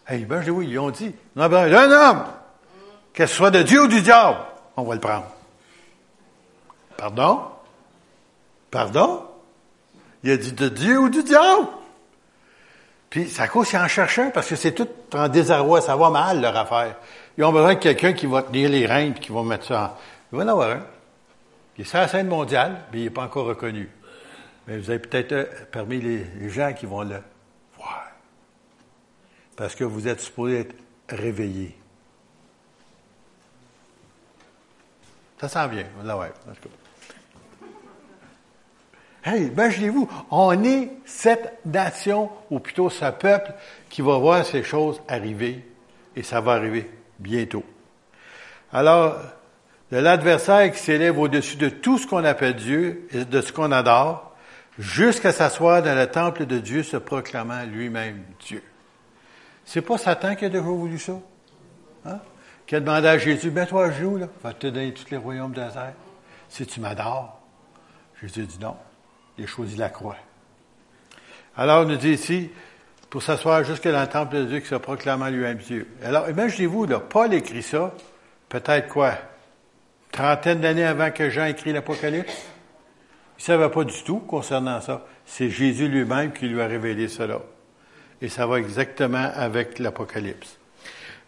[SPEAKER 1] Hey, ben, oui, ils ont dit, on a besoin d'un homme, que ce soit de Dieu ou du diable, on va le prendre. Pardon? Pardon? Il a dit de Dieu ou du diable. Puis, ça cause qu'ils en cherchent un, parce que c'est tout en désarroi, ça va mal, leur affaire. Ils ont besoin de quelqu'un qui va tenir les puis qui va mettre ça en... Il va en avoir un. Il est sur la scène mondiale, mais il n'est pas encore reconnu. Mais vous avez peut-être euh, parmi les gens qui vont le parce que vous êtes supposé être réveillé. Ça s'en vient. Là, ouais. Hey, imaginez-vous, on est cette nation, ou plutôt ce peuple, qui va voir ces choses arriver, et ça va arriver bientôt. Alors, de l'adversaire qui s'élève au-dessus de tout ce qu'on appelle Dieu et de ce qu'on adore, jusqu'à s'asseoir dans le temple de Dieu, se proclamant lui-même Dieu. C'est pas Satan qui a déjà voulu ça. Hein? Qui a demandé à Jésus, ben toi genoux, là, va te donner tous les royaumes de la. Si tu m'adores. Jésus dit non. Il a choisi la croix. Alors, on nous dit ici, pour s'asseoir jusque dans le temple de Dieu qui se proclamant lui-même Dieu. Alors, imaginez-vous, Paul écrit ça, peut-être quoi, trentaine d'années avant que Jean écrit l'Apocalypse? Il ne savait pas du tout concernant ça. C'est Jésus lui-même qui lui a révélé cela. Et ça va exactement avec l'Apocalypse.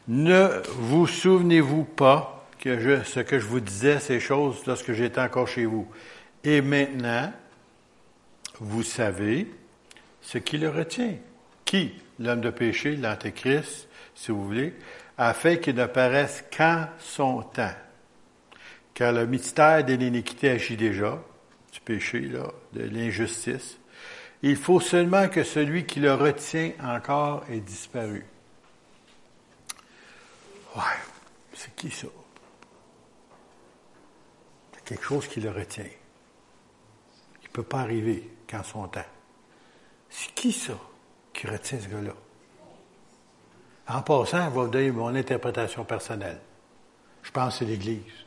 [SPEAKER 1] Ne vous souvenez-vous pas que ce que je vous disais, ces choses, lorsque j'étais encore chez vous? Et maintenant, vous savez ce qui le retient. Qui? L'homme de péché, l'antéchrist, si vous voulez, afin qu'il ne paraisse qu'en son temps? Car le mystère de l'iniquité agit déjà, du péché, de l'injustice. Il faut seulement que celui qui le retient encore ait disparu. Ouais, c'est qui ça? C'est quelque chose qui le retient. Il ne peut pas arriver qu'en son temps. C'est qui ça qui retient ce gars-là? En passant, je vais vous donner mon interprétation personnelle. Je pense que c'est l'Église.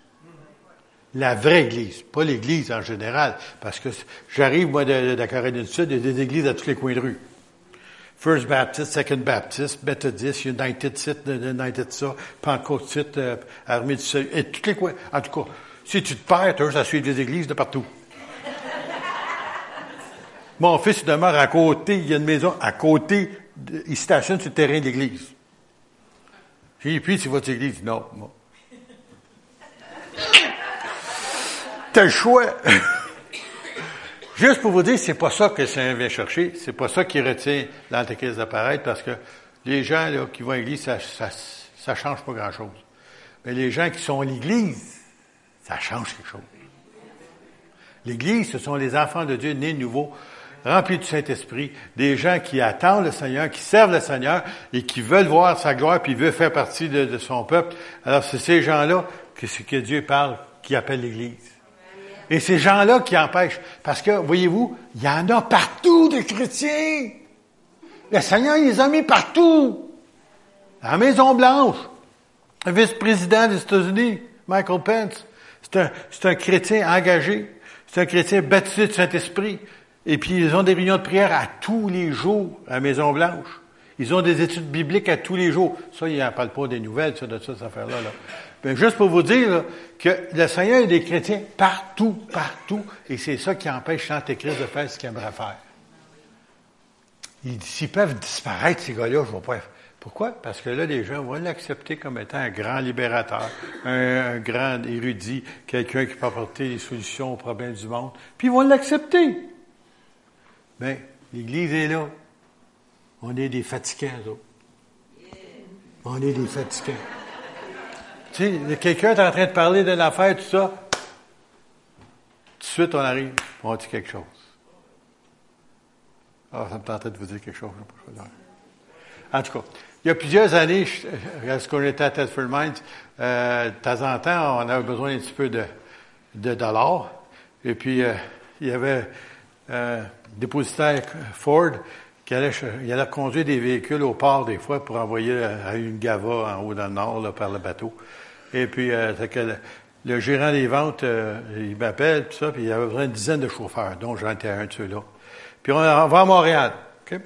[SPEAKER 1] La vraie Église, pas l'Église en général, parce que j'arrive, moi, de, de la Corée du Sud, il y a des églises à tous les coins de rue. First Baptist, Second Baptist, Methodist, United Site, United ça, Pentecôtiste, euh, Armée du Salut, et tous les coins. En tout cas, si tu te perds, ça suit des églises de partout. <laughs> Mon fils demeure à côté, il y a une maison à côté, il stationne sur le terrain de l'église. J'ai dit, puis c'est votre église? Non, non. T'as le choix. <laughs> Juste pour vous dire, c'est pas ça que le Seigneur vient chercher, c'est pas ça qui retient l'Antéchrist d'apparaître, parce que les gens là, qui vont à l'église, ça, ça, ça change pas grand-chose. Mais les gens qui sont à l'église, ça change quelque chose. L'église, ce sont les enfants de Dieu nés nouveaux remplis du Saint-Esprit, des gens qui attendent le Seigneur, qui servent le Seigneur et qui veulent voir sa gloire, puis veulent faire partie de, son peuple. Alors c'est ces gens-là que, que Dieu parle, qui appelle l'Église. Et ces gens-là qui empêchent, parce que, voyez-vous, il y en a partout des chrétiens. Le Seigneur, il les a mis partout. À la Maison-Blanche, le vice-président des États-Unis, Michael Pence, c'est un, c'est un chrétien engagé. C'est un chrétien baptisé du Saint-Esprit. Et puis, ils ont des réunions de prière à tous les jours à Maison-Blanche. Ils ont des études bibliques à tous les jours. Ça, ils n'en parlent pas des nouvelles, ça, de ça, cette affaire-là. Là. Mais juste pour vous dire que le Seigneur a des chrétiens partout, partout, et c'est ça qui empêche l'Antéchrist de faire ce qu'il aimerait faire. S'ils peuvent disparaître, ces gars-là, je ne vois pas. Pourquoi? Parce que là, les gens vont l'accepter comme étant un grand libérateur, un, grand érudit, quelqu'un qui peut apporter des solutions aux problèmes du monde, puis ils vont l'accepter. Mais l'Église est là. On est des fatigants, là. On est des fatigants. Tu quelqu'un est en train de parler de l'affaire, tout ça. Tout de suite, on arrive, on dit quelque chose. Ah, ça me tentait de vous dire quelque chose. En tout cas, il y a plusieurs années, lorsqu'on était à Tedford Mines, euh, de temps en temps, on avait besoin un petit peu de, dollars. Et puis, euh, il y avait euh, dépositaire Ford qui allait, conduire des véhicules au port des fois pour envoyer à une gava en haut dans le nord par le bateau. Et puis, euh, que le, gérant des ventes, euh, il m'appelle, tout ça, puis il y avait besoin d'une dizaine de chauffeurs, dont j'en étais un de ceux-là. Puis on, va à Montréal. OK?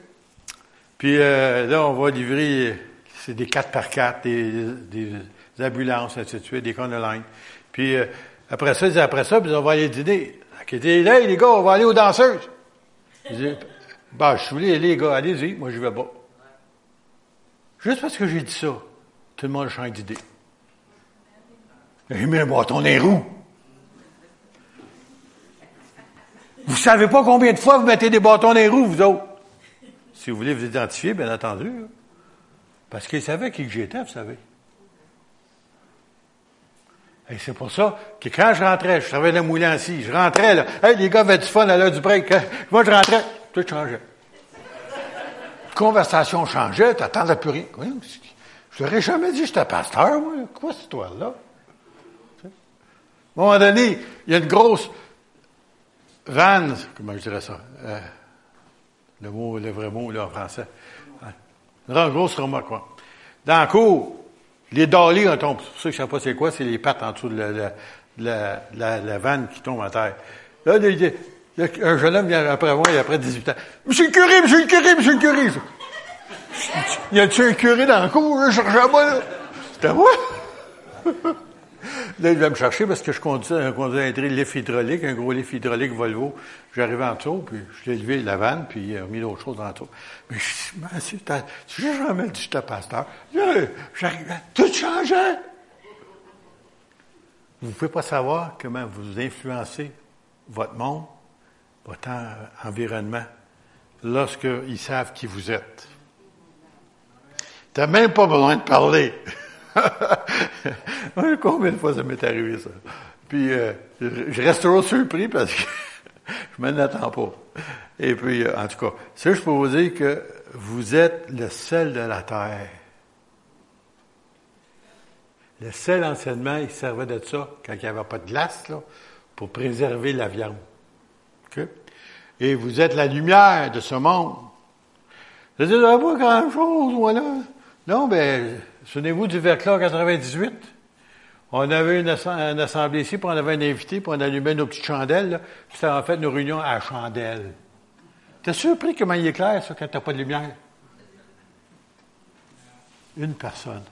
[SPEAKER 1] Puis euh, là, on va livrer, c'est des 4 par 4 des, des, ambulances, ainsi de suite, des connes Puis après ça, après ça, puis on va aller dîner. Il dit, hey, les gars, on va aller aux danseuses. Je dis, bah, je voulais, les gars, allez-y, moi je vais pas. Juste parce que j'ai dit ça, tout le monde change d'idée. Il met un bâton des roues. Vous savez pas combien de fois vous mettez des bâtons dans les roues, vous autres? Si vous voulez vous identifier, bien entendu. Parce qu'il savait qui j'étais, vous savez. Et c'est pour ça que quand je rentrais, je travaillais le moulin ainsi, je rentrais là, les gars avaient du fun à l'heure du break. Hein. Moi, je rentrais, tout changeait. La conversation changeait, t'attendais plus rien. Je n'aurais jamais dit que j'étais pasteur, moi. Quoi cette histoire-là? À un moment donné, il y a une grosse vanne, comment je dirais ça? Euh, le mot, le vrai mot, là, en français. Une grosse remorque, quoi. Dans la cour, les dollies, on tombe. Pour que je ne sais pas c'est quoi, c'est les pattes en dessous de la, vanne qui tombe en terre. Là, un jeune homme vient après moi, il a après 18 ans. Monsieur le curé, monsieur le curé, monsieur le curé. Y a-tu un curé dans le cours, là, je pas là? C'était moi? <laughs> Là, il va me chercher parce que je conduis, un conduis un lift hydraulique, un gros lift hydraulique Volvo. J'arrive en dessous, puis je l'ai levé la vanne, puis il a mis d'autres choses en dessous. Mais je dis, tu sais jamais dit j'étais pasteur. J'arrive, tout changeait. Vous ne pouvez pas savoir comment vous influencez votre monde, votre environnement, lorsqu'ils savent qui vous êtes. Tu n'as même pas besoin de parler. <laughs> Combien de fois ça m'est arrivé, ça? Puis, euh, je reste toujours surpris parce que <laughs> je m'en attends pas. Et puis, euh, en tout cas, ça, je peux vous dire que vous êtes le sel de la terre. Le sel, anciennement, il servait de ça quand il n'y avait pas de glace, là, pour préserver la viande. Et vous êtes la lumière de ce monde. Je dis, pas grand-chose, voilà. Non, ben, souvenez-vous du Verclas 98? On avait une, assemblée ici, puis on avait un invité, puis on allumait nos petites chandelles, ça en fait nos réunions à chandelle. T'es surpris comment il est clair, ça, quand t'as pas de lumière? Une personne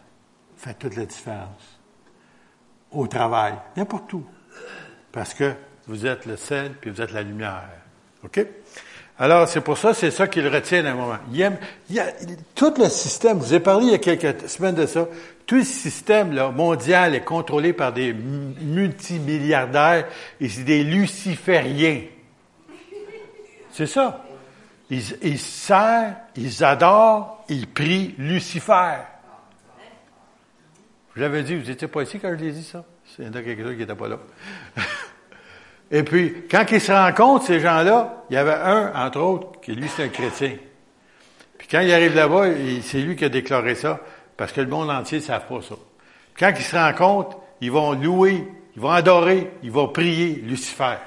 [SPEAKER 1] fait toute la différence. Au travail, n'importe où. Parce que vous êtes le sel, puis vous êtes la lumière. OK? Alors, c'est pour ça, c'est ça qu'il retient à un moment. Il aime, a, tout le système, je vous ai parlé il y a quelques semaines de ça, tout le système là, mondial est contrôlé par des multimilliardaires et c'est des lucifériens. C'est ça. Ils, ils servent, ils adorent, ils prient Lucifer. Je l'avais dit, vous n'étiez pas ici quand je l'ai dit ça? En a quelqu'un qui n'était pas là. <laughs> Et puis, quand ils se rencontrent, ces gens-là, il y avait un, entre autres, qui lui, c'est un chrétien. Puis quand il arrive là-bas, c'est lui qui a déclaré ça, parce que le monde entier ne savent pas ça. quand ils se rencontrent, ils vont louer, ils vont adorer, ils vont prier Lucifer.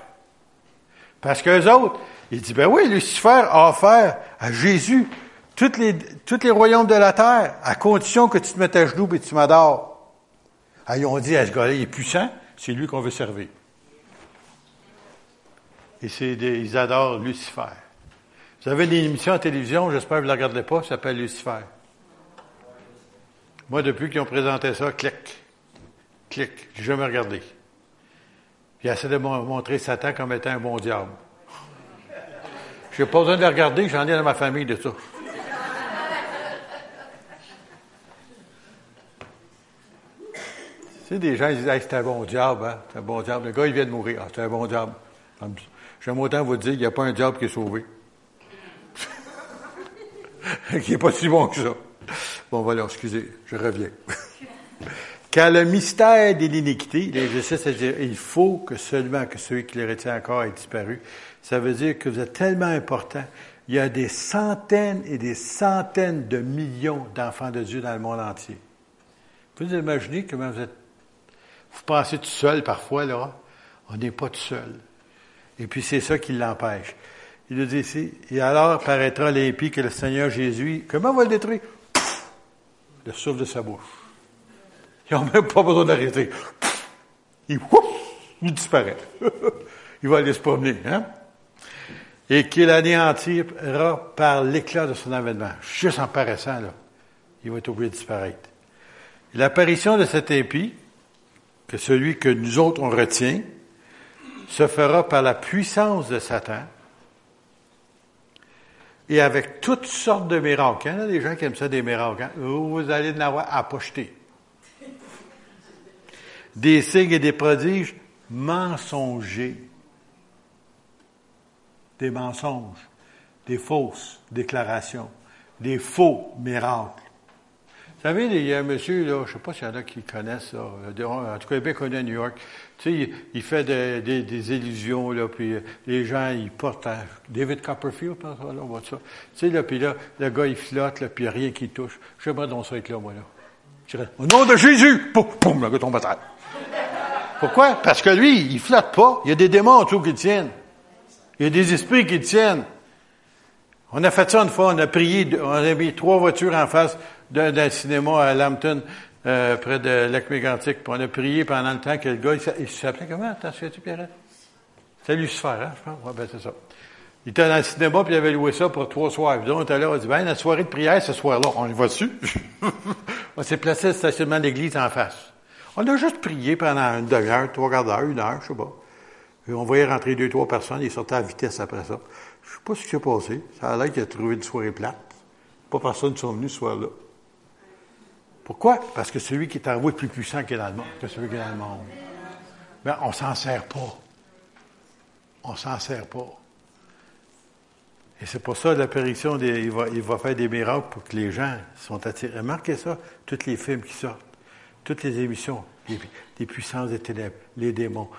[SPEAKER 1] Parce qu'eux autres, ils disent, ben oui, Lucifer a offert à Jésus tous les, toutes les royaumes de la terre, à condition que tu te mettes à genoux et tu m'adores. Ah, ils ont dit, à ce gars-là, il est puissant, c'est lui qu'on veut servir. Et c'est ils adorent Lucifer. Vous avez une émission à télévision, j'espère que vous ne la regardez pas, ça s'appelle Lucifer. Moi, depuis qu'ils ont présenté ça, clic, clic, j'ai jamais regardé. Puis essaie de montrer Satan comme étant un bon diable. Je n'ai pas besoin de le regarder, j'en ai dans ma famille de ça. Tu sais, des gens, ils disent, c'est un bon diable, hein? C'est un bon diable. Le gars, il vient de mourir. Ah, c'est un bon diable. J'aime autant vous dire qu'il n'y a pas un diable qui est sauvé. <laughs> qui n'est pas si bon que ça. Bon, voilà, excusez, je reviens. <laughs> Car le mystère de l'iniquité, l'exercice, à dire il faut que seulement que celui qui le retient encore ait disparu. Ça veut dire que vous êtes tellement important. Il y a des centaines et des centaines de millions d'enfants de Dieu dans le monde entier. Vous imaginez comment vous êtes. Vous pensez tout seul parfois, là. On n'est pas tout seul. Et puis c'est ça qui l'empêche. Il nous dit ici, et alors paraîtra l'impie que le Seigneur Jésus, comment va le détruire? Le souffle de sa bouche. Ils n'ont même pas besoin d'arrêter. Il, il disparaît. <laughs> il va aller se promener. Hein? Et qu'il anéantira par l'éclat de son avènement. Juste en paraissant, là, il va être obligé de disparaître. L'apparition de cet impie, que celui que nous autres on retient, se fera par la puissance de Satan et avec toutes sortes de miracles. Il y en a des gens qui aiment ça, des miracles. Hein? Vous allez en avoir à pocheter. Des signes et des prodiges mensongers. Des mensonges, des fausses déclarations, des faux miracles. Vous savez, il y a un monsieur, je ne sais pas s'il y en a qui connaissent ça, en tout cas, il est bien connu à New York. Tu sais, il, fait des, illusions, là, puis les gens, ils portent à David Copperfield, là, on voit ça. Tu sais, là, puis là, le gars, il flotte, là, puis il n'y a rien qui touche. J'aimerais donc ça être là, moi, là. Je au nom de Jésus! Poum, poum, le gars tombe à terre. Pourquoi? Parce que lui, il flotte pas. Il y a des démons en tout qui tiennent. Il y a des esprits qui tiennent. On a fait ça une fois, on a prié, on a mis trois voitures en face d'un cinéma à Lambton, euh, près de Lac Mégantic. Puis on a prié pendant le temps que le gars, il s'appelait comment? Attends, tu Pierrette? C'est Lucifer, hein, je pense? Ouais, ben, c'est ça. Il était dans le cinéma, puis il avait loué ça pour trois soirs. Puis on était là, on a dit, ben, la soirée de prière, ce soir-là, on y va dessus. <laughs> on s'est placé au stationnement d'église en face. On a juste prié pendant une demi-heure, trois quarts d'heure, une heure, je sais pas. Et on voyait rentrer deux, trois personnes, ils sortaient à vitesse après ça. Je sais pas ce qui s'est passé. Ça a l'air qu'il a trouvé une soirée plate. Pas personne ne sont venus ce soir-là. Pourquoi? Parce que celui qui est en vous est plus puissant que dans le monde, que celui qui est dans le monde. Mais on s'en sert pas. On s'en sert pas. Et c'est pour ça l'apparition, il, va, il va faire des miracles pour que les gens sont attirés. Remarquez ça, tous les films qui sortent, toutes les émissions, les, puissances des ténèbres, les démons,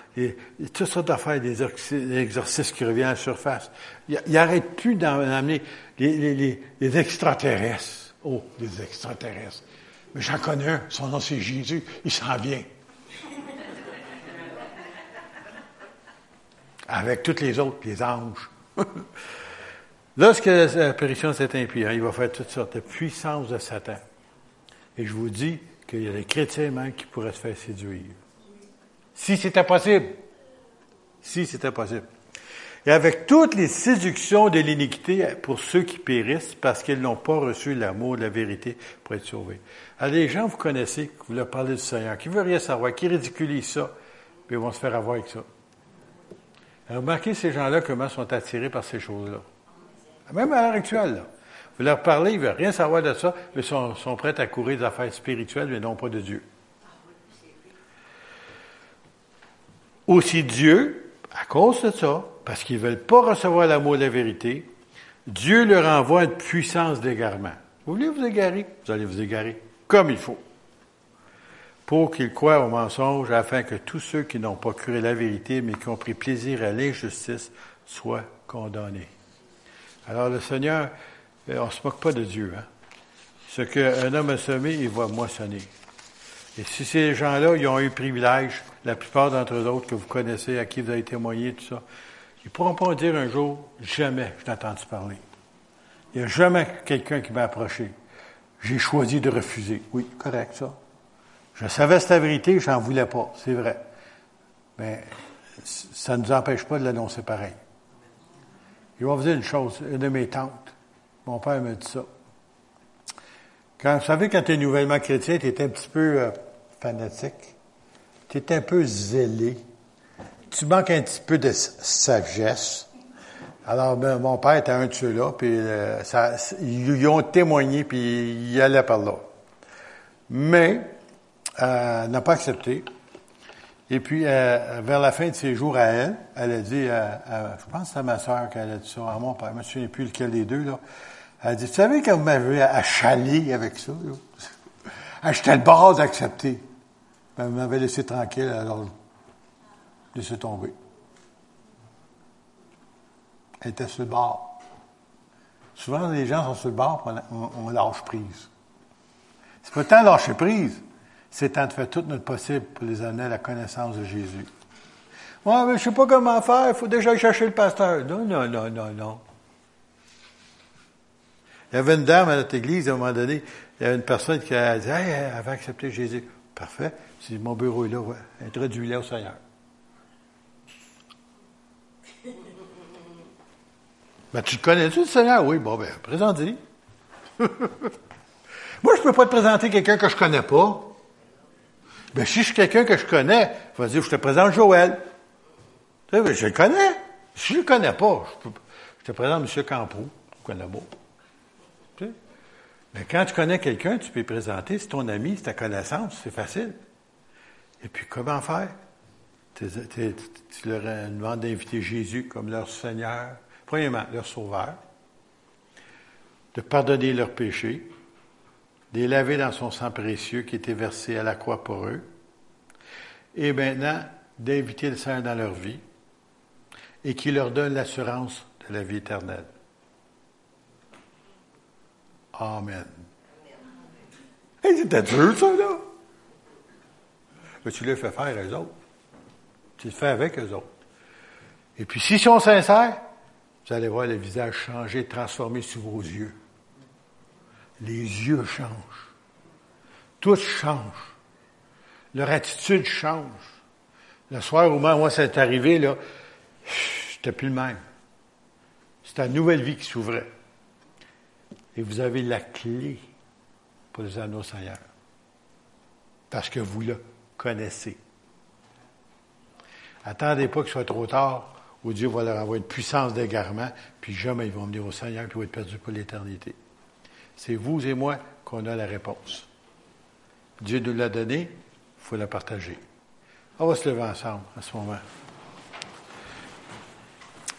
[SPEAKER 1] toutes sortes d'affaires, des exercices qui reviennent à la surface. Il n'arrête plus d'amener les, les, extraterrestres. Oh, les extraterrestres. Mais j'en connais un, son nom c'est Jésus, il s'en vient. Avec tous les autres, les anges. <laughs> Lorsque l'apparition de cet impie, il va faire toutes sortes de puissances de Satan. Et je vous dis qu'il y a des chrétiens même qui pourraient se faire séduire. Si c'était possible. Si c'était possible. Et avec toutes les séductions de l'iniquité pour ceux qui périssent parce qu'ils n'ont pas reçu l'amour de la vérité pour être sauvés. Alors, les gens, vous connaissez, qui vous leur parlez du Seigneur, qui ne veulent rien savoir, qui ridiculisent ça, puis ils vont se faire avoir avec ça. Remarquez ces gens-là, comment sont attirés par ces choses-là. Même à l'heure actuelle, là. Vous leur parlez, ils ne veulent rien savoir de ça, mais sont, sont prêts à courir des affaires spirituelles, mais non pas de Dieu. Aussi Dieu, à cause de ça, parce qu'ils ne veulent pas recevoir l'amour de la vérité, Dieu leur envoie une puissance d'égarement. Vous voulez vous égarer? Vous allez vous égarer comme il faut. Pour qu'ils croient au mensonge, afin que tous ceux qui n'ont pas cru la vérité, mais qui ont pris plaisir à l'injustice, soient condamnés. Alors le Seigneur, euh, on ne se moque pas de Dieu. Hein? Ce qu'un homme a semé, il va moissonner. Et si ces gens-là, ils ont eu privilège, la plupart d'entre eux autres que vous connaissez, à qui vous avez témoigné, tout ça, ils ne pourront pas dire un jour, jamais je t'ai entendu parler. Il n'y a jamais quelqu'un qui m'a approché. J'ai choisi de refuser. Oui, correct, ça. Je savais cette vérité, je n'en voulais pas, c'est vrai. Mais ça ne nous empêche pas de l'annoncer pareil. Je vais vous dire une chose, une de mes tantes, mon père me dit ça. Quand, vous savez, quand tu es nouvellement chrétien, tu es un petit peu euh, fanatique, tu es un peu zélé, tu manques un petit peu de sagesse. Alors, ben, mon père était un de ceux-là, puis euh, ils, ont témoigné, puis il allait par là. Mais, euh, n'a pas accepté. Et puis, euh, vers la fin de ses jours à elle, elle a dit, je pense que c'est à ma soeur qu'elle a dit ça, à mon père, je ne me souviens plus lequel des deux, là. Elle dit, tu savez quand vous m'avez achalé avec ça, là? J'étais le bord d'accepter. Elle m'avait laissé tranquille, alors laissé tomber. Elle était sur le bord. Souvent, les gens sont sur le bord, on, on lâche prise. C'est pas tant lâcher prise, c'est temps de faire tout notre possible pour les amener à la connaissance de Jésus. Ouais, mais je sais pas comment faire, il faut déjà chercher le pasteur. Non, non, non, non, non. Il y avait une dame à notre église, à un moment donné, il y avait une personne qui a dit, hey, elle avait accepté Jésus. Parfait. C'est mon bureau est là. Introduis-la au Seigneur. <laughs> ben, tu connais-tu, le Seigneur? Oui, bon, ben, présente-y. <laughs> Moi, je peux pas te présenter quelqu'un que je connais pas. Ben, si je suis quelqu'un que je connais, il va dire, je te présente Joël. Tu sais, je le connais. Si je le connais pas, je, te présente M. Campo. Je connais pas. Tu? Mais quand tu connais quelqu'un, tu peux présenter. C'est ton ami, c'est ta connaissance, c'est facile. Et puis, comment faire? Tu, leur demandes d'inviter Jésus comme leur Seigneur, premièrement, leur Sauveur, de pardonner leurs péchés, de les laver dans son sang précieux qui était versé à la croix pour eux, et maintenant d'inviter le Seigneur dans leur vie et qui leur donne l'assurance de la vie éternelle. Amen. Hey, c'était dur, ça, là? Mais tu le fais faire eux autres. Tu le fais avec eux autres. Et puis, s'ils sont sincères, vous allez voir le visage changer, transformer sous vos yeux les yeux changent. Tout change. Leur attitude change. Le soir, où ça est arrivé, là, <sighs> j'étais plus le même. C'est une nouvelle vie qui s'ouvrait. Et vous avez la clé pour les anneaux Seigneur. Parce que vous le connaissez. Attendez pas qu'il soit trop tard, où Dieu va leur envoyer une puissance d'égarement, puis jamais ils vont venir au Seigneur, puis ils vont être perdus pour l'éternité. C'est vous et moi qu'on a la réponse. Dieu nous l'a donné, il faut la partager. On va se lever ensemble à ce moment.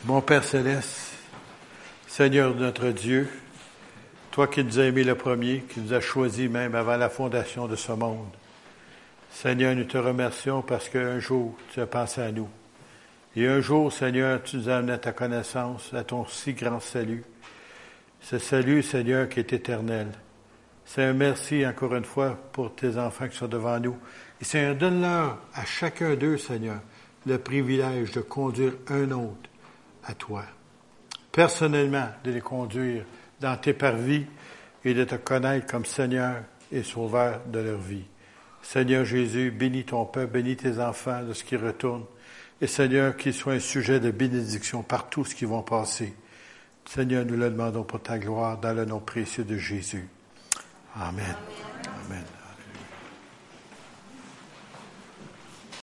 [SPEAKER 1] Mon Père céleste, Seigneur notre Dieu, toi qui nous as aimés le premier, qui nous as choisis même avant la fondation de ce monde. Seigneur, nous te remercions parce qu'un jour, tu as pensé à nous. Et un jour, Seigneur, tu nous as amené à ta connaissance, à ton si grand salut. Ce salut, Seigneur, qui est éternel. C'est un merci encore une fois pour tes enfants qui sont devant nous. Et Seigneur, donne-leur à chacun d'eux, Seigneur, le privilège de conduire un autre à toi. Personnellement, de les conduire dans tes parvis et de te connaître comme Seigneur et Sauveur de leur vie. Seigneur Jésus, bénis ton peuple, bénis tes enfants de ce qui retourne. Et Seigneur, qu'ils soient un sujet de bénédiction partout ce qui vont passer. Seigneur, nous le demandons pour ta gloire dans le nom précieux de Jésus. Amen.